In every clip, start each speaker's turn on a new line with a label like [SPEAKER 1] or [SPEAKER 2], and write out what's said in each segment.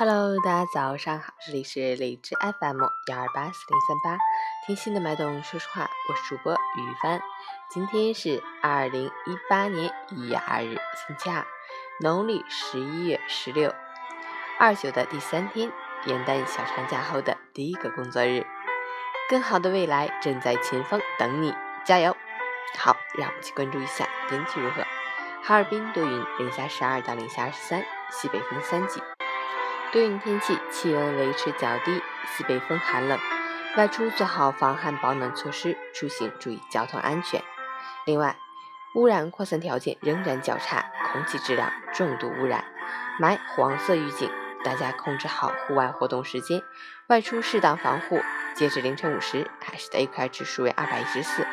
[SPEAKER 1] Hello，大家早上好，这里是荔枝 FM 幺二八四零三八，听心的脉动说实话，我是主播于帆。今天是二零一八年一月二日，星期二，农历十一月十六，二九的第三天，元旦小长假后的第一个工作日，更好的未来正在前方等你，加油！好，让我们去关注一下天气如何。哈尔滨多云，零下十二到零下二十三，西北风三级。多云天气，气温维持较低，西北风寒冷，外出做好防寒保暖措施，出行注意交通安全。另外，污染扩散条件仍然较差，空气质量重度污染，霾黄色预警，大家控制好户外活动时间，外出适当防护。截至凌晨五时，海市的 AQI 指数为二百一十四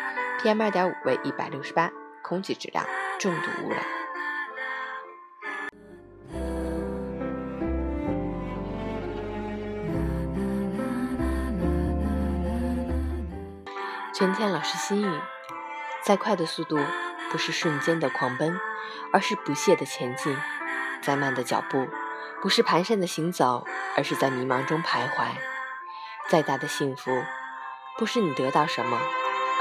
[SPEAKER 1] ，PM 二点五为一百六十八，空气质量重度污染。陈天老师心语：再快的速度不是瞬间的狂奔，而是不懈的前进；再慢的脚步不是蹒跚的行走，而是在迷茫中徘徊；再大的幸福不是你得到什么，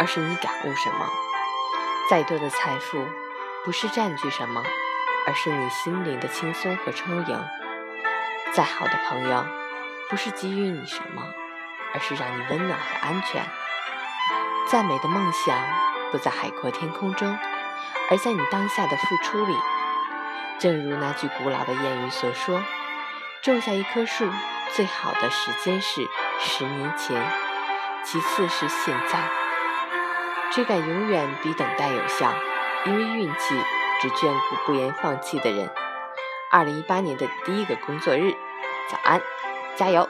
[SPEAKER 1] 而是你感悟什么；再多的财富不是占据什么，而是你心灵的轻松和充盈；再好的朋友不是给予你什么，而是让你温暖和安全。再美的梦想，不在海阔天空中，而在你当下的付出里。正如那句古老的谚语所说：“种下一棵树，最好的时间是十年前，其次是现在。追赶永远比等待有效，因为运气只眷顾不言放弃的人。”二零一八年的第一个工作日，早安，加油！